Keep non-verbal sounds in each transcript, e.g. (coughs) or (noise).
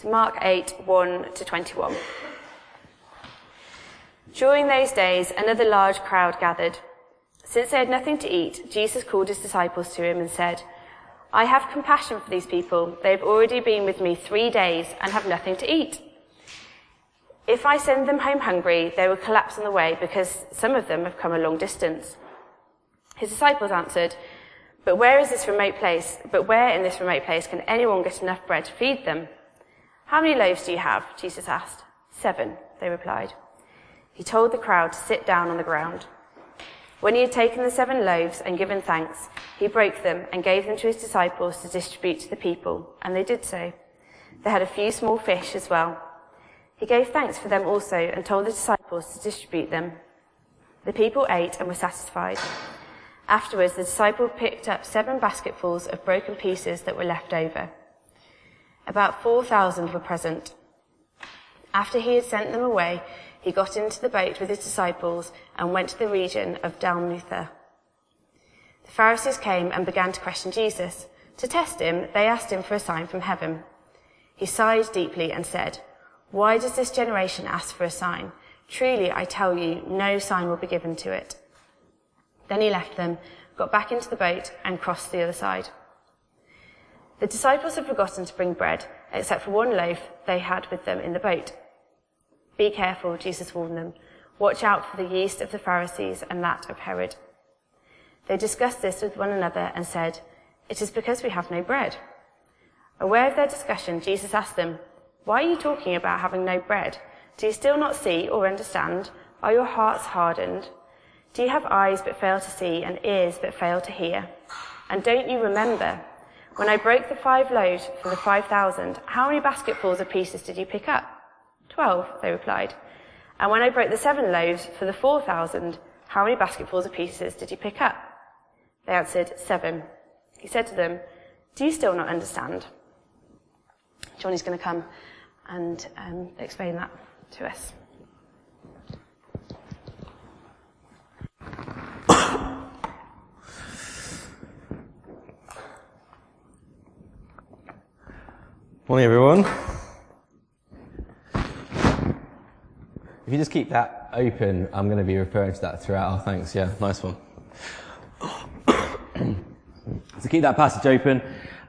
So Mark 8, 1 to 21. During those days, another large crowd gathered. Since they had nothing to eat, Jesus called his disciples to him and said, I have compassion for these people. They have already been with me three days and have nothing to eat. If I send them home hungry, they will collapse on the way because some of them have come a long distance. His disciples answered, But where is this remote place? But where in this remote place can anyone get enough bread to feed them? How many loaves do you have? Jesus asked. Seven, they replied. He told the crowd to sit down on the ground. When he had taken the seven loaves and given thanks, he broke them and gave them to his disciples to distribute to the people, and they did so. They had a few small fish as well. He gave thanks for them also and told the disciples to distribute them. The people ate and were satisfied. Afterwards, the disciple picked up seven basketfuls of broken pieces that were left over. About 4,000 were present. After he had sent them away, he got into the boat with his disciples and went to the region of Dalmanutha. The Pharisees came and began to question Jesus. To test him, they asked him for a sign from heaven. He sighed deeply and said, Why does this generation ask for a sign? Truly, I tell you, no sign will be given to it. Then he left them, got back into the boat, and crossed the other side. The disciples had forgotten to bring bread, except for one loaf they had with them in the boat. Be careful, Jesus warned them. Watch out for the yeast of the Pharisees and that of Herod. They discussed this with one another and said, It is because we have no bread. Aware of their discussion, Jesus asked them, Why are you talking about having no bread? Do you still not see or understand? Are your hearts hardened? Do you have eyes but fail to see and ears but fail to hear? And don't you remember? When I broke the five loaves for the five thousand, how many basketfuls of pieces did you pick up? Twelve, they replied. And when I broke the seven loaves for the four thousand, how many basketfuls of pieces did you pick up? They answered, Seven. He said to them, Do you still not understand? Johnny's going to come and um, explain that to us. Morning, everyone. If you just keep that open, I'm going to be referring to that throughout. Oh, thanks. Yeah, nice one. (coughs) so keep that passage open.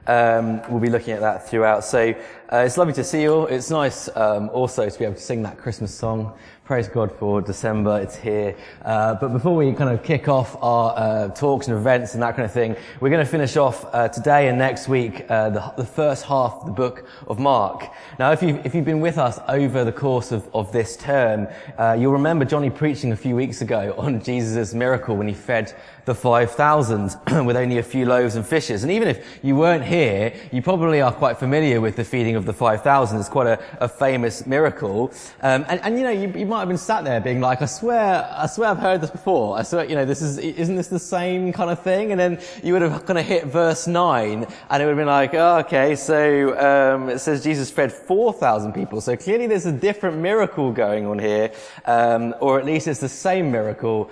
Um, we'll be looking at that throughout. So uh, it's lovely to see you all. It's nice um, also to be able to sing that Christmas song. Praise God for December. It's here. Uh, but before we kind of kick off our uh, talks and events and that kind of thing, we're going to finish off uh, today and next week uh, the, the, first half of the book of Mark. Now, if you've, if you've been with us over the course of, of this term, uh, you'll remember Johnny preaching a few weeks ago (laughs) on Jesus' miracle when he fed the 5,000 (clears throat) with only a few loaves and fishes. And even if you weren't here, you probably are quite familiar with the feeding of of the 5,000. It's quite a, a famous miracle. Um, and, and, you know, you, you, might have been sat there being like, I swear, I swear I've heard this before. I swear, you know, this is, isn't this the same kind of thing? And then you would have kind of hit verse 9 and it would have been like, oh, okay, so, um, it says Jesus fed 4,000 people. So clearly there's a different miracle going on here. Um, or at least it's the same miracle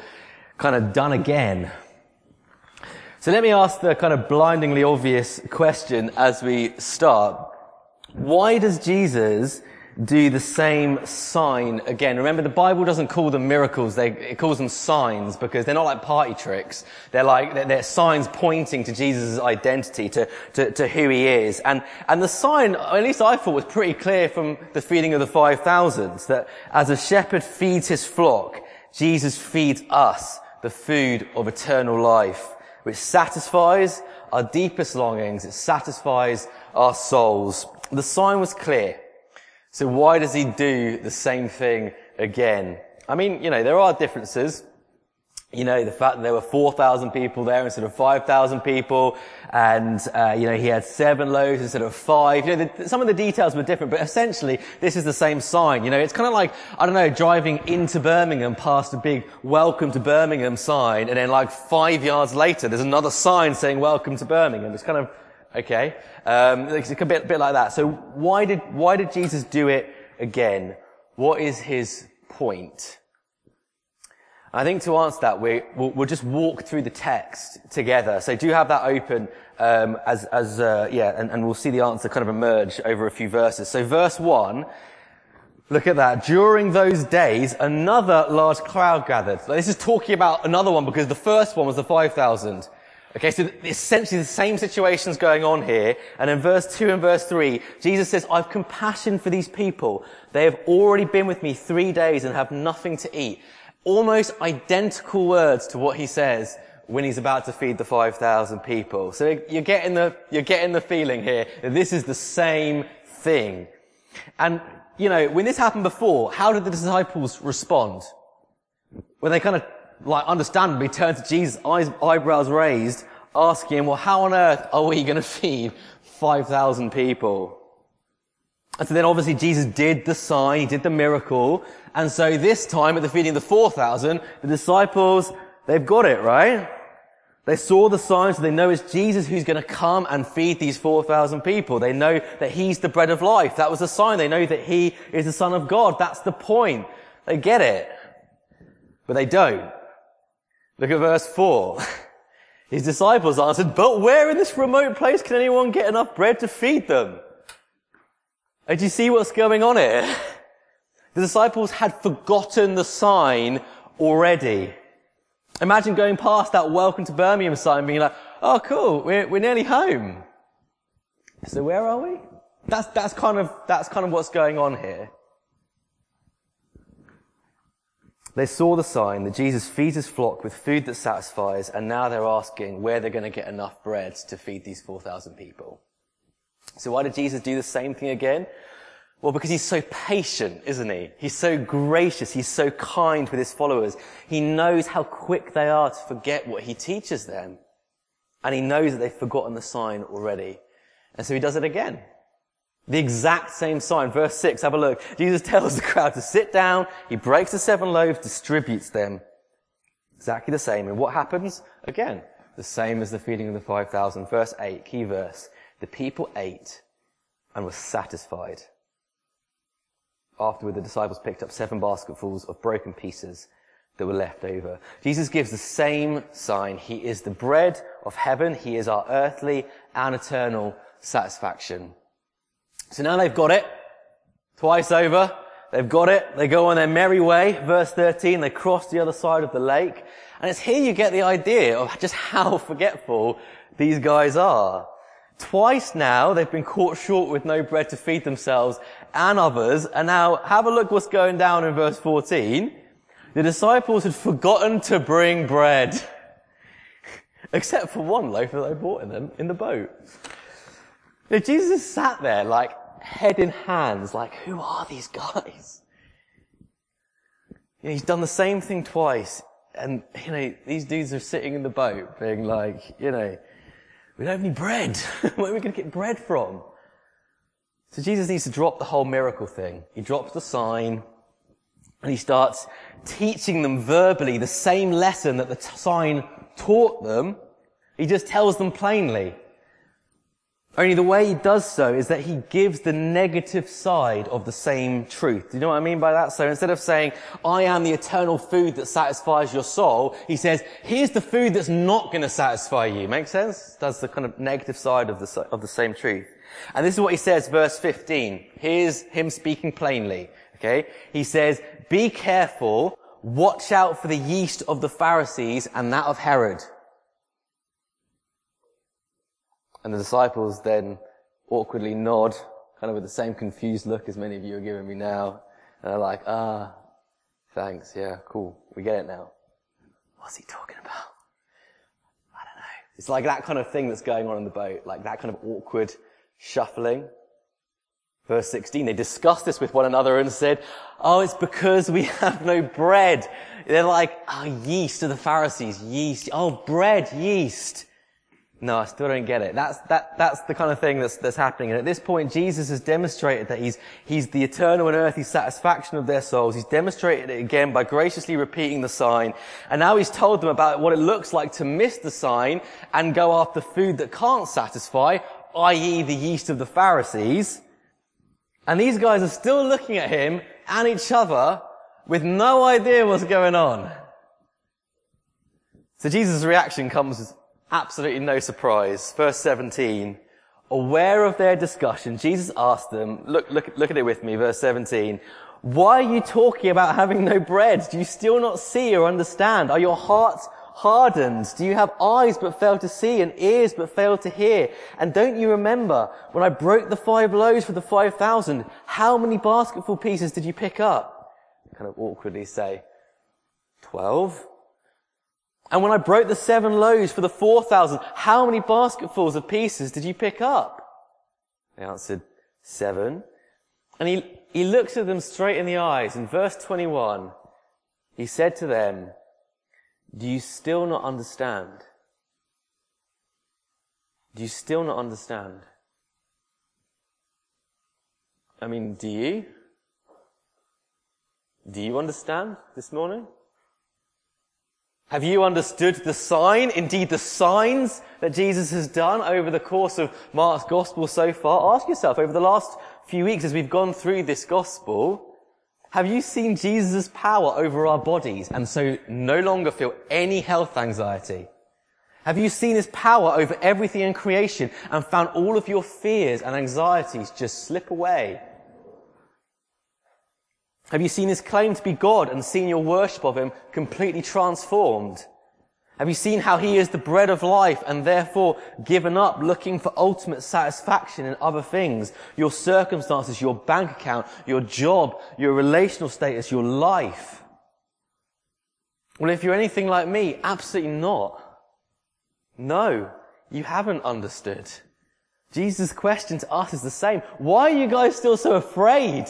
kind of done again. So let me ask the kind of blindingly obvious question as we start. Why does Jesus do the same sign again? Remember, the Bible doesn't call them miracles. They, it calls them signs because they're not like party tricks. They're like, they're, they're signs pointing to Jesus' identity, to, to, to, who he is. And, and the sign, at least I thought, was pretty clear from the feeding of the 5,000s that as a shepherd feeds his flock, Jesus feeds us the food of eternal life, which satisfies our deepest longings. It satisfies our souls. The sign was clear. So why does he do the same thing again? I mean, you know, there are differences. You know, the fact that there were 4,000 people there instead of 5,000 people, and, uh, you know, he had seven loaves instead of five. You know, the, some of the details were different, but essentially, this is the same sign. You know, it's kind of like, I don't know, driving into Birmingham past a big welcome to Birmingham sign, and then like five yards later, there's another sign saying welcome to Birmingham. It's kind of, Okay? Um, it's a bit, a bit like that. So why did, why did Jesus do it again? What is his point? I think to answer that, we, will we'll just walk through the text together. So do have that open um, as, as uh, yeah, and, and we'll see the answer kind of emerge over a few verses. So verse one, look at that. During those days, another large crowd gathered. So this is talking about another one because the first one was the five thousand. Okay, so essentially the same situation's going on here. And in verse 2 and verse 3, Jesus says, I've compassion for these people. They have already been with me three days and have nothing to eat. Almost identical words to what he says when he's about to feed the 5,000 people. So you're getting the, you're getting the feeling here that this is the same thing. And, you know, when this happened before, how did the disciples respond? When they kind of like understandably turned to Jesus, eyes, eyebrows raised, asking, him, well, how on earth are we going to feed 5,000 people? And so then obviously Jesus did the sign, he did the miracle. And so this time at the feeding of the 4,000, the disciples, they've got it, right? They saw the sign, so they know it's Jesus who's going to come and feed these 4,000 people. They know that he's the bread of life. That was the sign. They know that he is the son of God. That's the point. They get it. But they don't. Look at verse 4. (laughs) His disciples answered, but where in this remote place can anyone get enough bread to feed them? And do you see what's going on here? (laughs) The disciples had forgotten the sign already. Imagine going past that welcome to Birmingham sign being like, oh cool, we're, we're nearly home. So where are we? That's, that's kind of, that's kind of what's going on here. They saw the sign that Jesus feeds his flock with food that satisfies, and now they're asking where they're going to get enough bread to feed these 4,000 people. So why did Jesus do the same thing again? Well, because he's so patient, isn't he? He's so gracious. He's so kind with his followers. He knows how quick they are to forget what he teaches them. And he knows that they've forgotten the sign already. And so he does it again. The exact same sign. Verse 6, have a look. Jesus tells the crowd to sit down. He breaks the seven loaves, distributes them. Exactly the same. And what happens? Again, the same as the feeding of the 5,000. Verse 8, key verse. The people ate and were satisfied. Afterward, the disciples picked up seven basketfuls of broken pieces that were left over. Jesus gives the same sign. He is the bread of heaven. He is our earthly and eternal satisfaction. So now they've got it. Twice over. They've got it. They go on their merry way. Verse 13, they cross the other side of the lake. And it's here you get the idea of just how (laughs) forgetful these guys are. Twice now they've been caught short with no bread to feed themselves and others. And now have a look what's going down in verse 14. The disciples had forgotten to bring bread. (laughs) Except for one loaf that they brought in them in the boat. Now, Jesus sat there like head in hands, like, who are these guys? You know, he's done the same thing twice, and, you know, these dudes are sitting in the boat being like, you know, we don't have any bread. (laughs) Where are we going to get bread from? So Jesus needs to drop the whole miracle thing. He drops the sign, and he starts teaching them verbally the same lesson that the t- sign taught them. He just tells them plainly. Only the way he does so is that he gives the negative side of the same truth. Do you know what I mean by that? So instead of saying, I am the eternal food that satisfies your soul, he says, here's the food that's not going to satisfy you. Make sense? That's the kind of negative side of the, of the same truth. And this is what he says, verse 15. Here's him speaking plainly. Okay? He says, be careful, watch out for the yeast of the Pharisees and that of Herod. And the disciples then awkwardly nod, kind of with the same confused look as many of you are giving me now. And they're like, ah, thanks, yeah, cool, we get it now. What's he talking about? I don't know. It's like that kind of thing that's going on in the boat, like that kind of awkward shuffling. Verse 16, they discussed this with one another and said, oh, it's because we (laughs) have no bread. They're like, oh, yeast to the Pharisees, yeast. Oh, bread, yeast. No, I still don't get it. That's, that, that's the kind of thing that's, that's happening. And at this point, Jesus has demonstrated that he's, he's the eternal and earthly satisfaction of their souls. He's demonstrated it again by graciously repeating the sign. And now he's told them about what it looks like to miss the sign and go after food that can't satisfy, i.e. the yeast of the Pharisees. And these guys are still looking at him and each other with no idea what's going on. So Jesus' reaction comes absolutely no surprise. Verse 17. Aware of their discussion, Jesus asked them, look, look, look at it with me, verse 17. Why are you talking about having no bread? Do you still not see or understand? Are your hearts hardened? Do you have eyes but fail to see and ears but fail to hear? And don't you remember when I broke the five loaves for the five thousand? How many basketful pieces did you pick up? Kind of awkwardly say, twelve. And when I broke the seven loaves for the four thousand, how many basketfuls of pieces did you pick up? They answered, seven. And he, he looks at them straight in the eyes. In verse 21, he said to them, do you still not understand? Do you still not understand? I mean, do you? Do you understand this morning? Have you understood the sign, indeed the signs that Jesus has done over the course of Mark's gospel so far? Ask yourself over the last few weeks as we've gone through this gospel, have you seen Jesus' power over our bodies and so no longer feel any health anxiety? Have you seen his power over everything in creation and found all of your fears and anxieties just slip away? Have you seen his claim to be God and seen your worship of him completely transformed? Have you seen how he is the bread of life and therefore given up looking for ultimate satisfaction in other things? Your circumstances, your bank account, your job, your relational status, your life. Well, if you're anything like me, absolutely not. No, you haven't understood. Jesus' question to us is the same. Why are you guys still so afraid?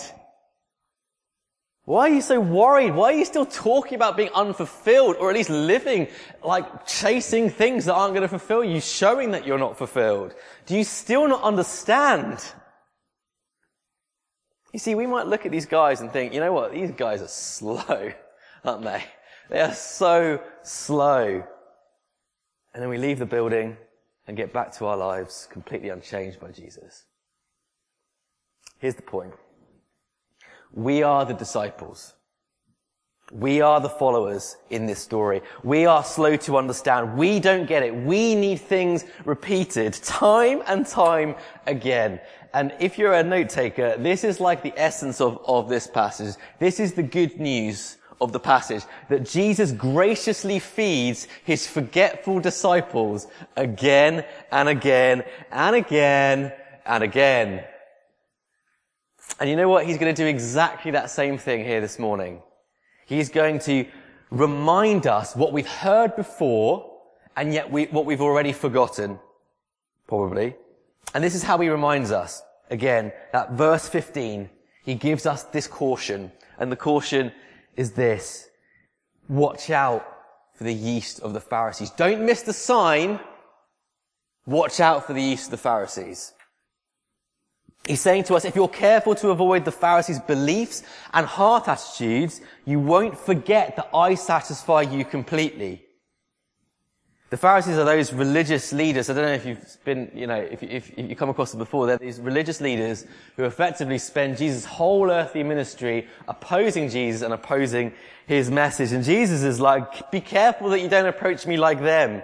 Why are you so worried? Why are you still talking about being unfulfilled or at least living like chasing things that aren't going to fulfill you, showing that you're not fulfilled? Do you still not understand? You see, we might look at these guys and think, you know what? These guys are slow, (laughs) aren't they? They are so slow. And then we leave the building and get back to our lives completely unchanged by Jesus. Here's the point. We are the disciples. We are the followers in this story. We are slow to understand. We don't get it. We need things repeated time and time again. And if you're a note taker, this is like the essence of, of this passage. This is the good news of the passage that Jesus graciously feeds his forgetful disciples again and again and again and again. And you know what? He's going to do exactly that same thing here this morning. He's going to remind us what we've heard before and yet we, what we've already forgotten. Probably. And this is how he reminds us. Again, that verse 15, he gives us this caution. And the caution is this. Watch out for the yeast of the Pharisees. Don't miss the sign. Watch out for the yeast of the Pharisees. He's saying to us, if you're careful to avoid the Pharisees' beliefs and heart attitudes, you won't forget that I satisfy you completely. The Pharisees are those religious leaders. I don't know if you've been, you know, if, if, if you come across them before. They're these religious leaders who effectively spend Jesus' whole earthly ministry opposing Jesus and opposing his message. And Jesus is like, be careful that you don't approach me like them.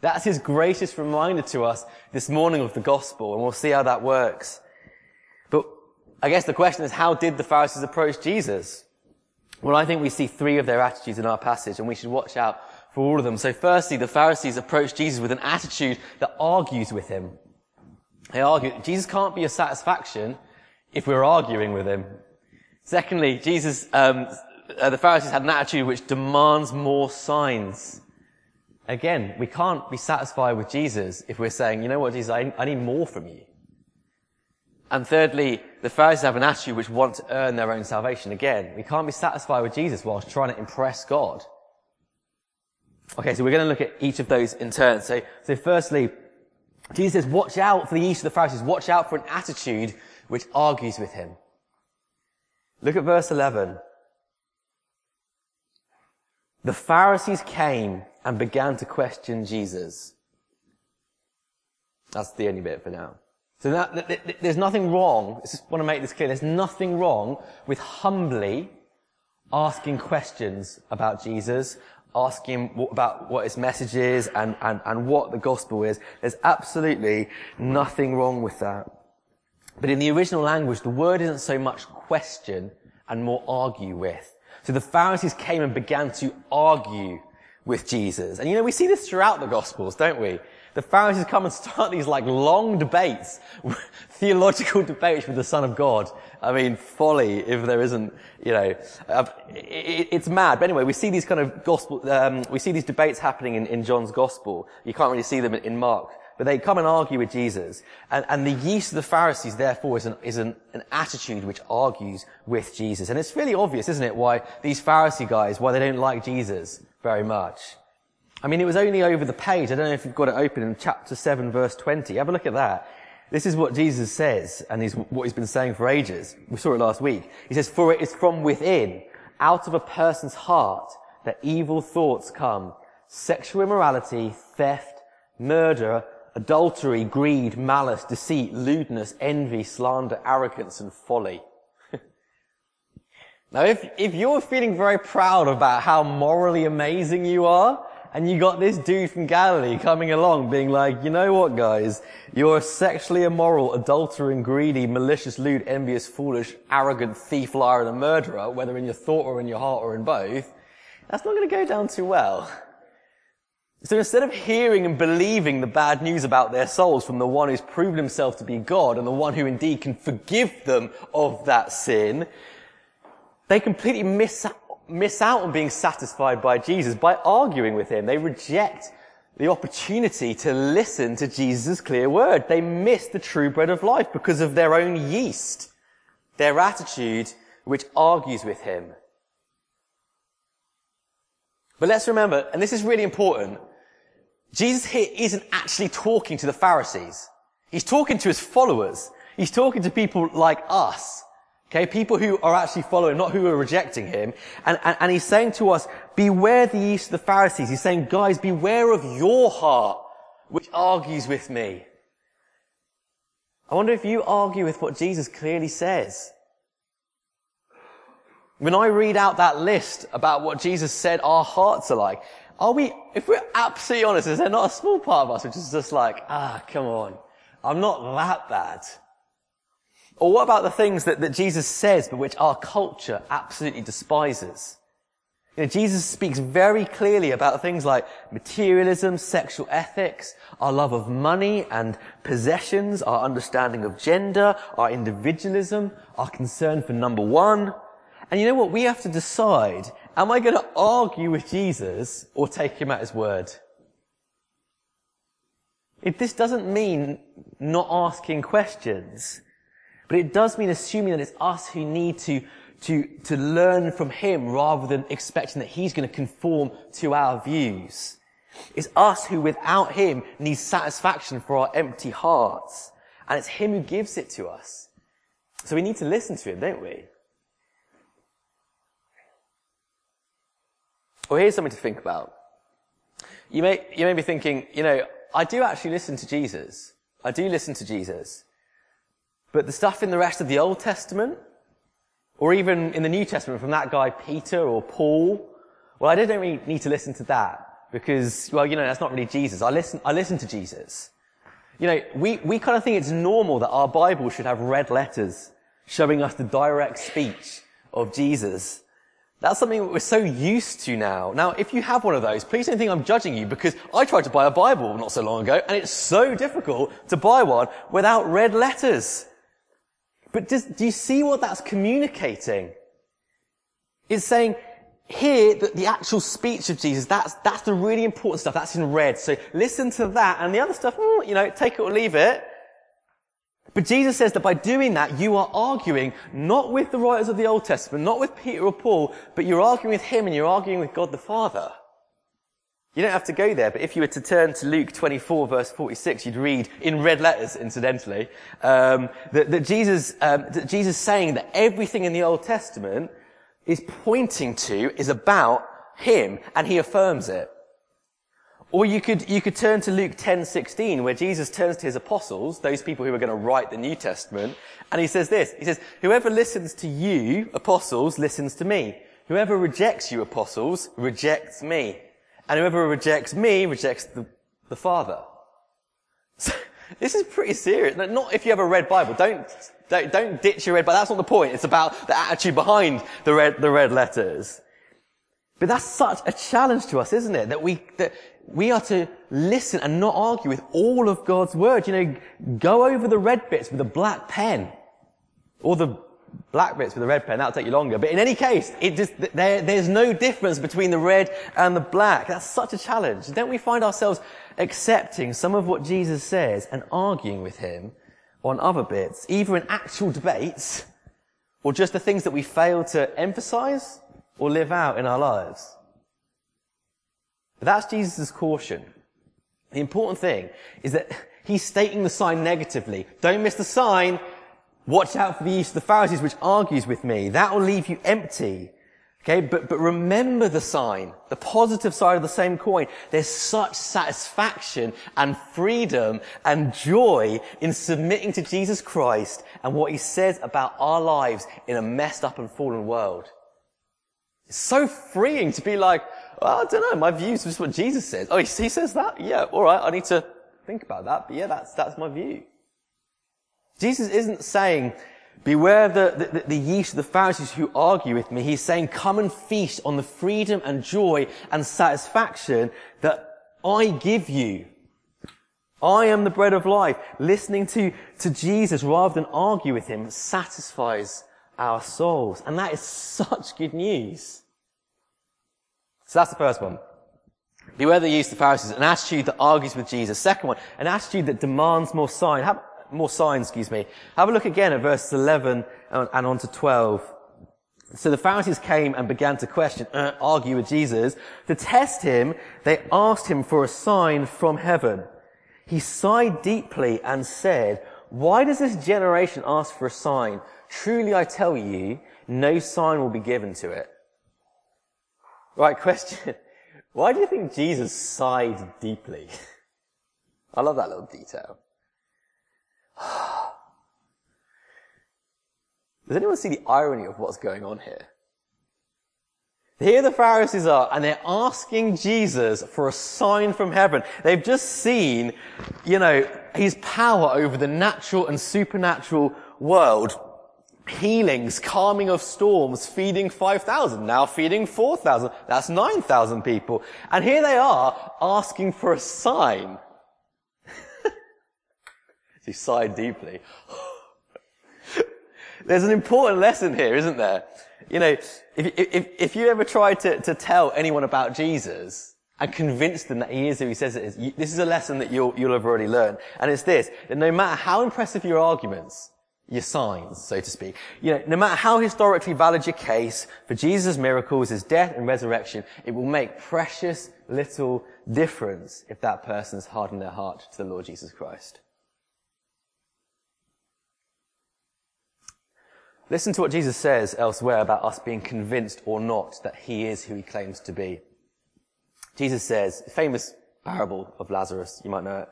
That's his greatest reminder to us this morning of the gospel, and we'll see how that works. I guess the question is, how did the Pharisees approach Jesus? Well, I think we see three of their attitudes in our passage, and we should watch out for all of them. So firstly, the Pharisees approach Jesus with an attitude that argues with him. They argue, Jesus can't be a satisfaction if we're arguing with him. Secondly, Jesus, um, uh, the Pharisees had an attitude which demands more signs. Again, we can't be satisfied with Jesus if we're saying, you know what, Jesus, I, I need more from you. And thirdly, the Pharisees have an attitude which want to earn their own salvation. Again, we can't be satisfied with Jesus whilst trying to impress God. Okay, so we're going to look at each of those in turn. So, so firstly, Jesus says, watch out for the yeast of the Pharisees. Watch out for an attitude which argues with him. Look at verse 11. The Pharisees came and began to question Jesus. That's the only bit for now. So that, there's nothing wrong, I just want to make this clear, there's nothing wrong with humbly asking questions about Jesus, asking about what his message is and, and, and what the gospel is. There's absolutely nothing wrong with that. But in the original language, the word isn't so much question and more argue with. So the Pharisees came and began to argue with Jesus. And you know, we see this throughout the Gospels, don't we? The Pharisees come and start these like long debates, (laughs) theological debates with the Son of God. I mean, folly if there isn't, you know, it, it's mad. But anyway, we see these kind of gospel, um, we see these debates happening in, in John's Gospel. You can't really see them in, Mark. But they come and argue with Jesus. And, and the yeast of the Pharisees, therefore, is, an, is an, an attitude which argues with Jesus. And it's really obvious, isn't it, why these Pharisee guys, why they don't like Jesus very much. I mean, it was only over the page. I don't know if you've got it open in chapter 7, verse 20. Have a look at that. This is what Jesus says, and he's, what he's been saying for ages. We saw it last week. He says, For it is from within, out of a person's heart, that evil thoughts come. Sexual immorality, theft, murder, adultery, greed, malice, deceit, lewdness, envy, slander, arrogance, and folly. (laughs) now, if, if you're feeling very proud about how morally amazing you are, and you got this dude from Galilee coming along being like, you know what guys, you're a sexually immoral, adulterous, greedy, malicious, lewd, envious, foolish, arrogant, thief, liar, and a murderer, whether in your thought or in your heart or in both, that's not going to go down too well. So instead of hearing and believing the bad news about their souls from the one who's proven himself to be God and the one who indeed can forgive them of that sin, they completely miss miss out on being satisfied by Jesus by arguing with him. They reject the opportunity to listen to Jesus' clear word. They miss the true bread of life because of their own yeast, their attitude which argues with him. But let's remember, and this is really important, Jesus here isn't actually talking to the Pharisees. He's talking to his followers. He's talking to people like us. Okay, people who are actually following, not who are rejecting him. And, and, and he's saying to us, beware the yeast of the Pharisees. He's saying, guys, beware of your heart, which argues with me. I wonder if you argue with what Jesus clearly says. When I read out that list about what Jesus said our hearts are like, are we, if we're absolutely honest, is there not a small part of us which is just like, ah, come on, I'm not that bad? Or what about the things that, that Jesus says, but which our culture absolutely despises? You know, Jesus speaks very clearly about things like materialism, sexual ethics, our love of money and possessions, our understanding of gender, our individualism, our concern for number one. And you know what? We have to decide Am I going to argue with Jesus or take him at his word? It, this doesn't mean not asking questions, but it does mean assuming that it's us who need to, to, to learn from him rather than expecting that he's going to conform to our views. It's us who without him need satisfaction for our empty hearts. And it's him who gives it to us. So we need to listen to him, don't we? Well, here's something to think about. You may, you may be thinking, you know, I do actually listen to Jesus. I do listen to Jesus. But the stuff in the rest of the Old Testament, or even in the New Testament from that guy Peter or Paul, well, I don't really need to listen to that because, well, you know, that's not really Jesus. I listen, I listen to Jesus. You know, we, we kind of think it's normal that our Bible should have red letters showing us the direct speech of Jesus. That's something that we're so used to now. Now, if you have one of those, please don't think I'm judging you because I tried to buy a Bible not so long ago and it's so difficult to buy one without red letters. But does, do you see what that's communicating? It's saying here that the actual speech of Jesus, that's, that's the really important stuff. That's in red. So listen to that and the other stuff, mm, you know, take it or leave it. But Jesus says that by doing that, you are arguing not with the writers of the Old Testament, not with Peter or Paul, but you're arguing with him and you're arguing with God the Father. You don't have to go there, but if you were to turn to Luke 24 verse 46, you'd read in red letters, incidentally, um, that, that, Jesus, um, that Jesus saying that everything in the Old Testament is pointing to, is about him, and he affirms it. Or you could, you could turn to Luke 10:16, where Jesus turns to his apostles, those people who are going to write the New Testament, and he says this. He says, whoever listens to you, apostles, listens to me. Whoever rejects you, apostles, rejects me. And whoever rejects me rejects the, the Father. So, (laughs) this is pretty serious. Not if you have a red Bible. Don't, don't, don't ditch your red Bible. That's not the point. It's about the attitude behind the red, the red letters. But that's such a challenge to us, isn't it? That we, that we are to listen and not argue with all of God's word. You know, go over the red bits with a black pen. Or the black bits with a red pen. That'll take you longer. But in any case, it just, there, there's no difference between the red and the black. That's such a challenge. Don't we find ourselves accepting some of what Jesus says and arguing with him on other bits, either in actual debates or just the things that we fail to emphasize or live out in our lives? But that's Jesus' caution. The important thing is that he's stating the sign negatively. Don't miss the sign. Watch out for the yeast of the Pharisees, which argues with me. That will leave you empty. Okay, but, but remember the sign, the positive side of the same coin. There's such satisfaction and freedom and joy in submitting to Jesus Christ and what he says about our lives in a messed up and fallen world. It's so freeing to be like, well, I don't know, my view is just what Jesus says. Oh, he says that? Yeah, alright, I need to think about that, but yeah, that's, that's my view. Jesus isn't saying, beware the, the, the yeast of the Pharisees who argue with me. He's saying, come and feast on the freedom and joy and satisfaction that I give you. I am the bread of life. Listening to, to Jesus rather than argue with him satisfies our souls. And that is (laughs) such good news. So that's the first one. Beware the yeast of the Pharisees, an attitude that argues with Jesus. Second one, an attitude that demands more sign. Have, more signs, excuse me. Have a look again at verses 11 and on to 12. So the Pharisees came and began to question, uh, argue with Jesus. To test him, they asked him for a sign from heaven. He sighed deeply and said, why does this generation ask for a sign? Truly I tell you, no sign will be given to it. Right, (laughs) question. Why do you think Jesus sighed deeply? (laughs) I love that little detail. (sighs) Does anyone see the irony of what's going on here? Here the Pharisees are, and they're asking Jesus for a sign from heaven. They've just seen, you know, his power over the natural and supernatural world. Healings, calming of storms, feeding 5,000, now feeding 4,000. That's 9,000 people. And here they are asking for a sign. He sighed deeply. (laughs) There's an important lesson here, isn't there? You know, if, if, if you ever try to, to tell anyone about Jesus and convince them that he is who he says it is, you, this is a lesson that you'll, you'll have already learned. And it's this, that no matter how impressive your arguments, your signs, so to speak, you know, no matter how historically valid your case for Jesus' miracles, his death and resurrection, it will make precious little difference if that person's hardened their heart to the Lord Jesus Christ. Listen to what Jesus says elsewhere about us being convinced or not that he is who he claims to be. Jesus says, famous parable of Lazarus, you might know it.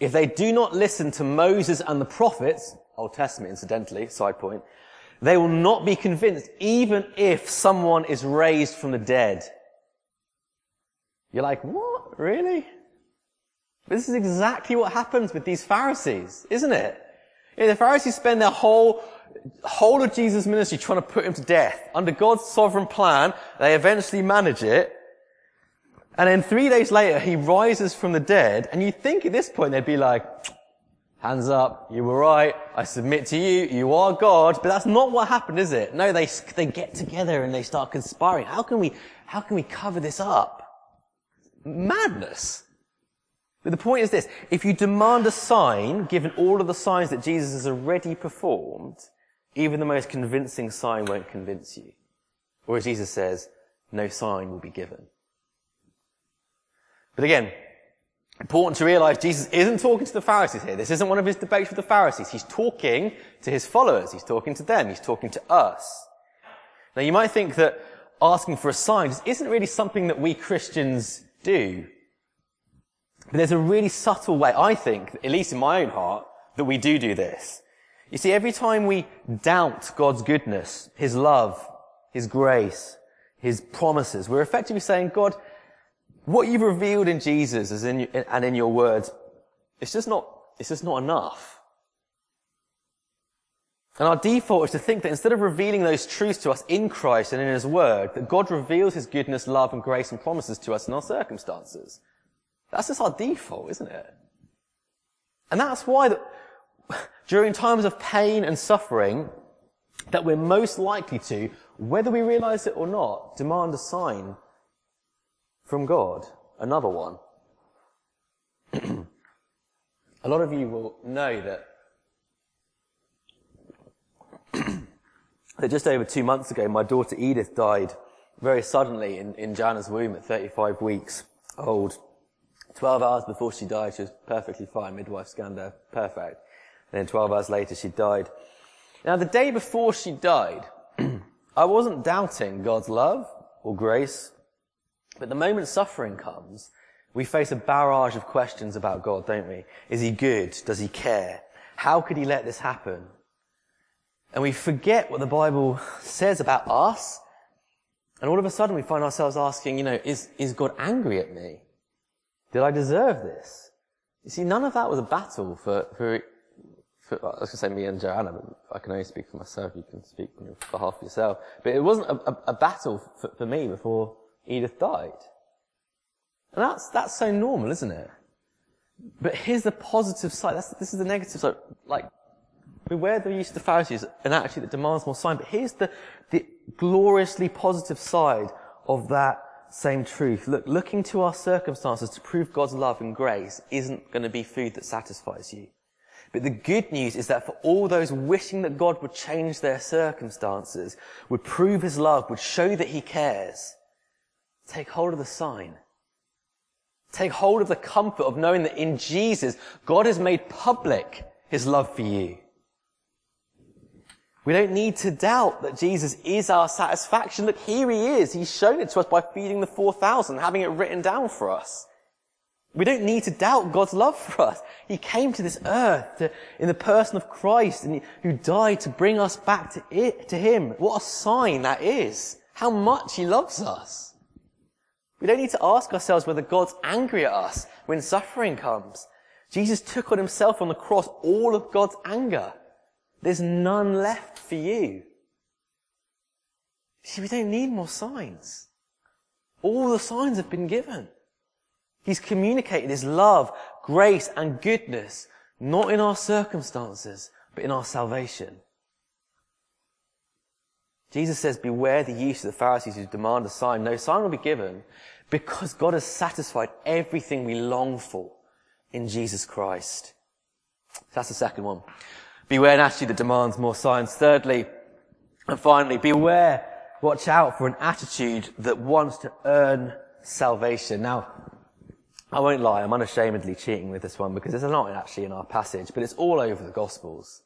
If they do not listen to Moses and the prophets, Old Testament incidentally, side point, they will not be convinced even if someone is raised from the dead. You're like, what? Really? This is exactly what happens with these Pharisees, isn't it? The Pharisees spend their whole whole of Jesus' ministry trying to put him to death. Under God's sovereign plan, they eventually manage it. And then three days later, he rises from the dead. And you think at this point they'd be like, hands up, you were right, I submit to you, you are God. But that's not what happened, is it? No, they, they get together and they start conspiring. How can we, how can we cover this up? Madness. But the point is this, if you demand a sign, given all of the signs that Jesus has already performed, even the most convincing sign won't convince you. Or as Jesus says, no sign will be given. But again, important to realize Jesus isn't talking to the Pharisees here. This isn't one of his debates with the Pharisees. He's talking to his followers. He's talking to them. He's talking to us. Now you might think that asking for a sign isn't really something that we Christians do. But there's a really subtle way, I think, at least in my own heart, that we do do this. You see, every time we doubt God's goodness, His love, His grace, His promises, we're effectively saying, God, what you've revealed in Jesus is in, and in your words, it's just not, it's just not enough. And our default is to think that instead of revealing those truths to us in Christ and in His Word, that God reveals His goodness, love, and grace and promises to us in our circumstances. That's just our default, isn't it? And that's why that during times of pain and suffering, that we're most likely to, whether we realize it or not, demand a sign from God. Another one. (clears throat) a lot of you will know that (clears throat) that just over two months ago, my daughter Edith died very suddenly in, in Jana's womb at 35 weeks old. 12 hours before she died, she was perfectly fine. Midwife scanned her, perfect. And then 12 hours later, she died. Now, the day before she died, (clears throat) I wasn't doubting God's love or grace, but the moment suffering comes, we face a barrage of questions about God, don't we? Is he good? Does he care? How could he let this happen? And we forget what the Bible says about us. And all of a sudden we find ourselves asking, you know, is, is God angry at me? Did I deserve this? You see, none of that was a battle for, for, for I was going to say me and Joanna, but I can only speak for myself. You can speak on behalf of yourself. But it wasn't a, a, a battle for, for me before Edith died. And that's, that's so normal, isn't it? But here's the positive side. That's, this is the negative side. Like, Beware the yeast of the Pharisees, an attitude that demands more sign. But here's the, the gloriously positive side of that same truth. Look, looking to our circumstances to prove God's love and grace isn't going to be food that satisfies you. But the good news is that for all those wishing that God would change their circumstances, would prove his love, would show that he cares, take hold of the sign. Take hold of the comfort of knowing that in Jesus, God has made public his love for you. We don't need to doubt that Jesus is our satisfaction. Look, here he is. He's shown it to us by feeding the 4,000, having it written down for us. We don't need to doubt God's love for us. He came to this earth to, in the person of Christ and he, who died to bring us back to it, to Him. What a sign that is. How much He loves us. We don't need to ask ourselves whether God's angry at us when suffering comes. Jesus took on Himself on the cross all of God's anger. There's none left for you. See, we don't need more signs. All the signs have been given. He's communicated his love, grace, and goodness, not in our circumstances, but in our salvation. Jesus says, beware the yeast of the Pharisees who demand a sign. No sign will be given because God has satisfied everything we long for in Jesus Christ. That's the second one. Beware an attitude that demands more signs. Thirdly, and finally, beware, watch out for an attitude that wants to earn salvation. Now, I won't lie, I'm unashamedly cheating with this one because it's not actually in our passage, but it's all over the Gospels.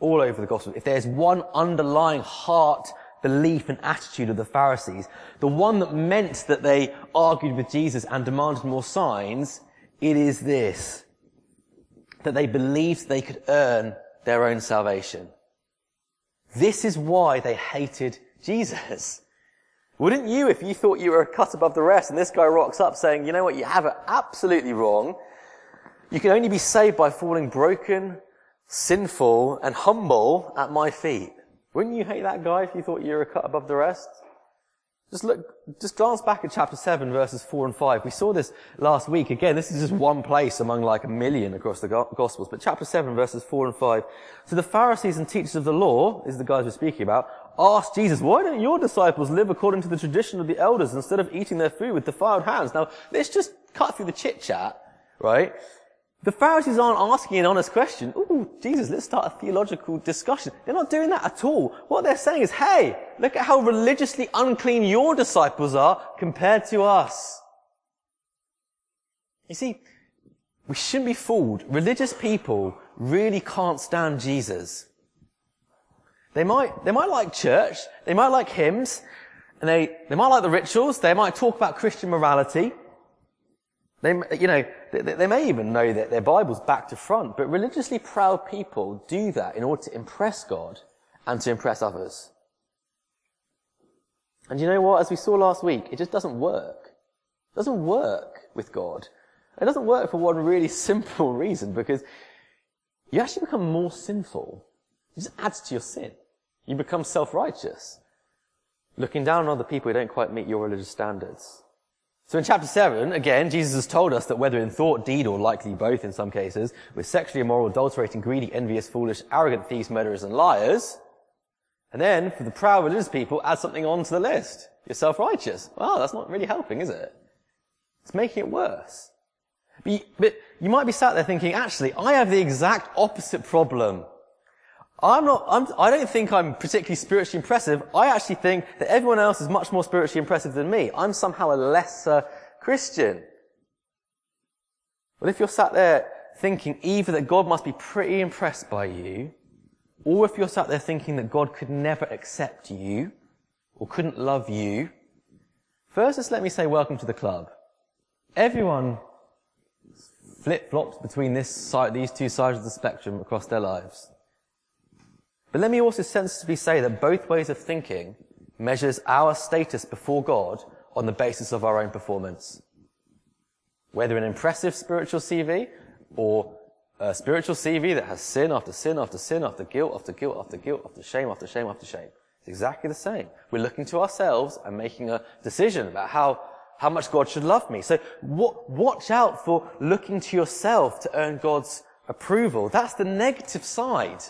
All over the Gospels. If there's one underlying heart belief and attitude of the Pharisees, the one that meant that they argued with Jesus and demanded more signs, it is this. That they believed they could earn their own salvation. This is why they hated Jesus. Wouldn't you if you thought you were a cut above the rest and this guy rocks up saying, you know what, you have it absolutely wrong. You can only be saved by falling broken, sinful, and humble at my feet. Wouldn't you hate that guy if you thought you were a cut above the rest? Just look, just glance back at chapter 7 verses 4 and 5. We saw this last week. Again, this is just one place among like a million across the Gospels. But chapter 7 verses 4 and 5. So the Pharisees and teachers of the law, is the guys we're speaking about, asked Jesus, why don't your disciples live according to the tradition of the elders instead of eating their food with defiled hands? Now, let's just cut through the chit chat, right? The Pharisees aren't asking an honest question. Ooh, Jesus, let's start a theological discussion. They're not doing that at all. What they're saying is, hey, look at how religiously unclean your disciples are compared to us. You see, we shouldn't be fooled. Religious people really can't stand Jesus. They might, they might like church, they might like hymns, and they, they might like the rituals, they might talk about Christian morality, they, you know, they, they may even know that their Bible's back to front, but religiously proud people do that in order to impress God and to impress others. And you know what? As we saw last week, it just doesn't work. It doesn't work with God. It doesn't work for one really (laughs) simple reason because you actually become more sinful. It just adds to your sin. You become self-righteous. Looking down on other people who don't quite meet your religious standards. So in chapter 7, again, Jesus has told us that whether in thought, deed, or likely both in some cases, we're sexually immoral, adulterating, greedy, envious, foolish, arrogant thieves, murderers, and liars. And then, for the proud religious people, add something onto the list. You're self-righteous. Well, that's not really helping, is it? It's making it worse. But you, but you might be sat there thinking, actually, I have the exact opposite problem. I'm not, I'm, I don't think I'm particularly spiritually impressive. I actually think that everyone else is much more spiritually impressive than me. I'm somehow a lesser Christian. Well, if you're sat there thinking either that God must be pretty impressed by you, or if you're sat there thinking that God could never accept you, or couldn't love you, first just let me say welcome to the club. Everyone flip-flops between this side, these two sides of the spectrum across their lives. But let me also sensibly say that both ways of thinking measures our status before God on the basis of our own performance. Whether an impressive spiritual CV or a spiritual CV that has sin after sin after sin after guilt after guilt after guilt after shame after shame after shame. It's exactly the same. We're looking to ourselves and making a decision about how, how much God should love me. So watch out for looking to yourself to earn God's approval. That's the negative side.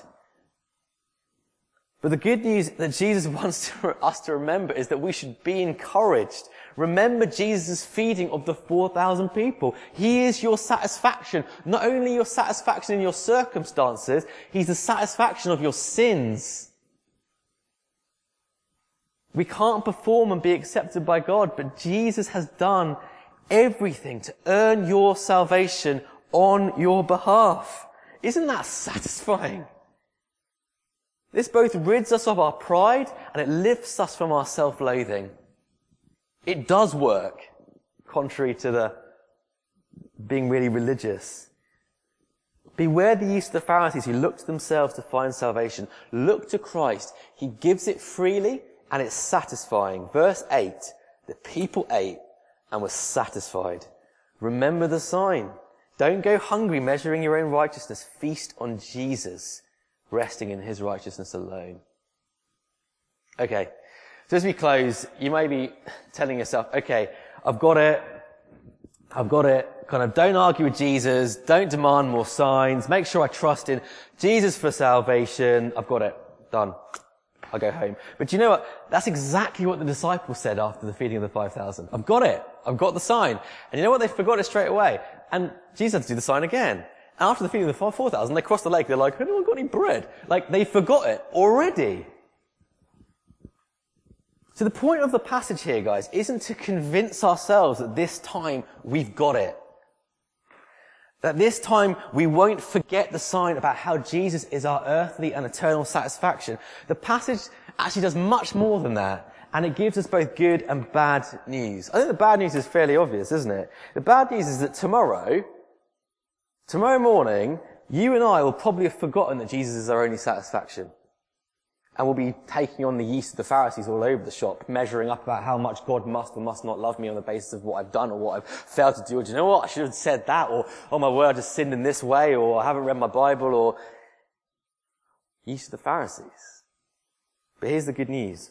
But the good news that Jesus (laughs) wants to, us to remember is that we should be encouraged. Remember Jesus' feeding of the 4,000 people. He is your satisfaction. Not only your satisfaction in your circumstances, He's the satisfaction of your sins. We can't perform and be accepted by God, but Jesus has done everything to earn your salvation on your behalf. Isn't that (laughs) satisfying? This both rids us of our pride and it lifts us from our self-loathing. It does work, contrary to the being really religious. Beware the use of the Pharisees who look to themselves to find salvation. Look to Christ. He gives it freely and it's satisfying. Verse 8, the people ate and were satisfied. Remember the sign. Don't go hungry measuring your own righteousness. Feast on Jesus resting in his righteousness alone. Okay. So as we close, you may be telling yourself, okay, I've got it. I've got it. Kind of don't argue with Jesus. Don't demand more signs. Make sure I trust in Jesus for salvation. I've got it. Done. I'll go home. But you know what? That's exactly what the disciples said after the feeding of the 5,000. I've got it. I've got the sign. And you know what? They forgot it straight away. And Jesus had to do the sign again. After the feeding of the 4,000, they cross the lake. They're like, has anyone got any bread? Like, they forgot it already. So the point of the passage here, guys, isn't to convince ourselves that this time we've got it. That this time we won't forget the sign about how Jesus is our earthly and eternal satisfaction. The passage actually does much more than that. And it gives us both good and bad news. I think the bad news is fairly obvious, isn't it? The bad news is that tomorrow, Tomorrow morning, you and I will probably have forgotten that Jesus is our only satisfaction. And we'll be taking on the yeast of the Pharisees all over the shop, measuring up about how much God must or must not love me on the basis of what I've done or what I've failed to do. Or do you know what? I should have said that. Or, oh my word, I just sinned in this way. Or I haven't read my Bible. Or yeast of the Pharisees. But here's the good news.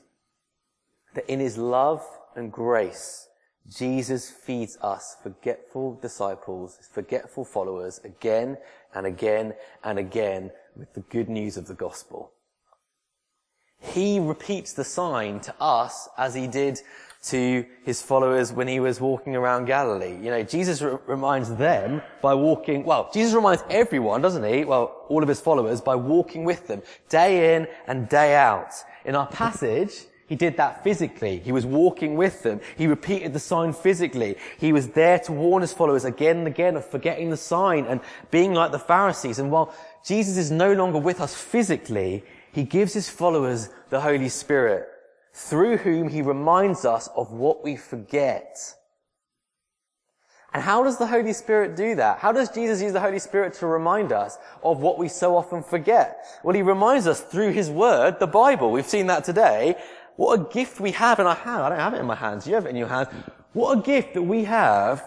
That in His love and grace, Jesus feeds us forgetful disciples, forgetful followers again and again and again with the good news of the gospel. He repeats the sign to us as he did to his followers when he was walking around Galilee. You know, Jesus re- reminds them by walking, well, Jesus reminds everyone, doesn't he? Well, all of his followers by walking with them day in and day out. In our passage, he did that physically. He was walking with them. He repeated the sign physically. He was there to warn his followers again and again of forgetting the sign and being like the Pharisees. And while Jesus is no longer with us physically, he gives his followers the Holy Spirit, through whom he reminds us of what we forget. And how does the Holy Spirit do that? How does Jesus use the Holy Spirit to remind us of what we so often forget? Well, he reminds us through his word, the Bible. We've seen that today. What a gift we have in our hand. I don't have it in my hands. You have it in your hands. What a gift that we have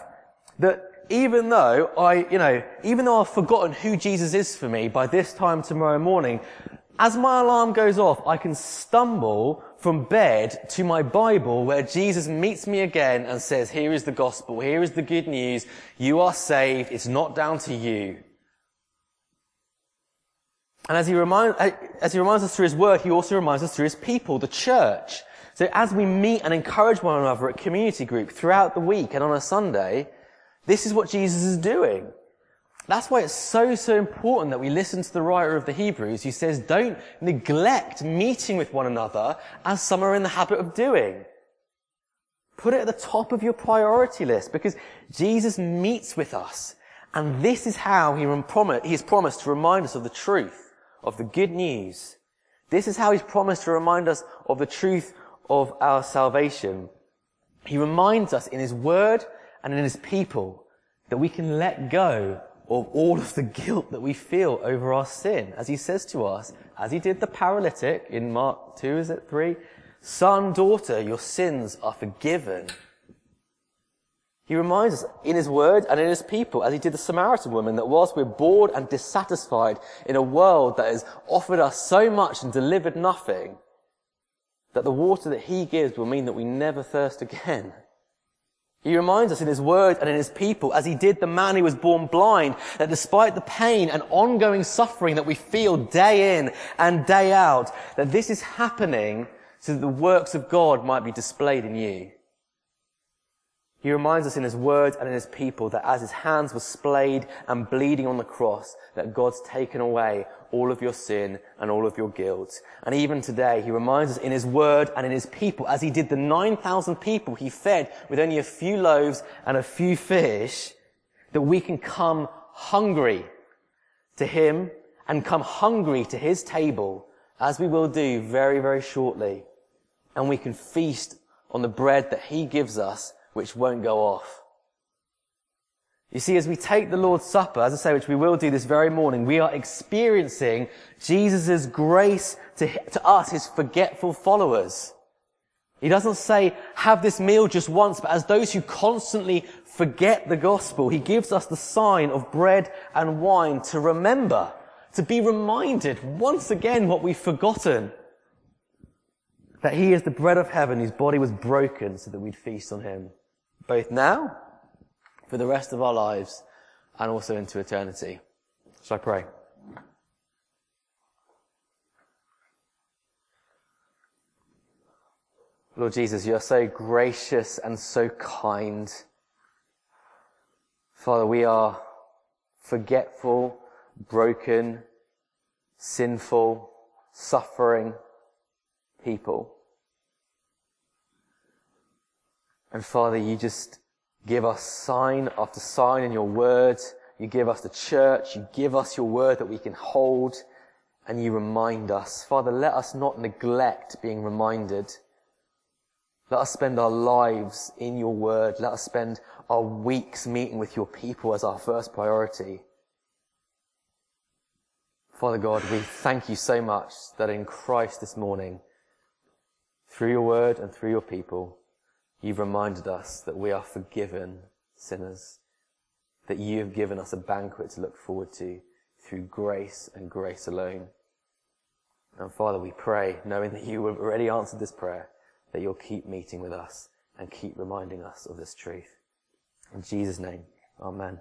that even though I, you know, even though I've forgotten who Jesus is for me by this time tomorrow morning, as my alarm goes off, I can stumble from bed to my Bible where Jesus meets me again and says, here is the gospel, here is the good news, you are saved, it's not down to you. And as he, remind, uh, as he reminds us through his word, he also reminds us through his people, the church. So as we meet and encourage one another at community group throughout the week and on a Sunday, this is what Jesus is doing. That's why it's so, so important that we listen to the writer of the Hebrews who says, don't neglect meeting with one another as some are in the habit of doing. Put it at the top of your priority list because Jesus meets with us. And this is how he, he has promised to remind us of the truth, of the good news. This is how he's promised to remind us of the truth of our salvation. He reminds us in his word and in his people that we can let go of all of the guilt that we feel over our sin. As he says to us, as he did the paralytic in Mark 2, is it 3? Son, daughter, your sins are forgiven. He reminds us in his word and in his people, as he did the Samaritan woman, that whilst we're bored and dissatisfied in a world that has offered us so much and delivered nothing, that the water that he gives will mean that we never thirst again. He reminds us in his word and in his people, as he did the man who was born blind, that despite the pain and ongoing suffering that we feel day in and day out, that this is happening so that the works of God might be displayed in you. He reminds us in his words and in his people that as his hands were splayed and bleeding on the cross, that God's taken away all of your sin and all of your guilt. And even today, he reminds us in his word and in his people, as he did the 9,000 people he fed with only a few loaves and a few fish, that we can come hungry to him and come hungry to his table, as we will do very, very shortly. And we can feast on the bread that he gives us which won't go off. You see, as we take the Lord's Supper, as I say, which we will do this very morning, we are experiencing Jesus' grace to, to us, his forgetful followers. He doesn't say, have this meal just once, but as those who constantly forget the gospel, he gives us the sign of bread and wine to remember, to be reminded once again what we've forgotten. That he is the bread of heaven whose body was broken so that we'd feast on him both now, for the rest of our lives, and also into eternity. So I pray? Lord Jesus, you are so gracious and so kind. Father, we are forgetful, broken, sinful, suffering people. And Father, you just give us sign after sign in your word. You give us the church. You give us your word that we can hold and you remind us. Father, let us not neglect being reminded. Let us spend our lives in your word. Let us spend our weeks meeting with your people as our first priority. Father God, we thank you so much that in Christ this morning, through your word and through your people, You've reminded us that we are forgiven sinners, that you have given us a banquet to look forward to through grace and grace alone. And Father, we pray, knowing that you have already answered this prayer, that you'll keep meeting with us and keep reminding us of this truth. In Jesus' name, Amen.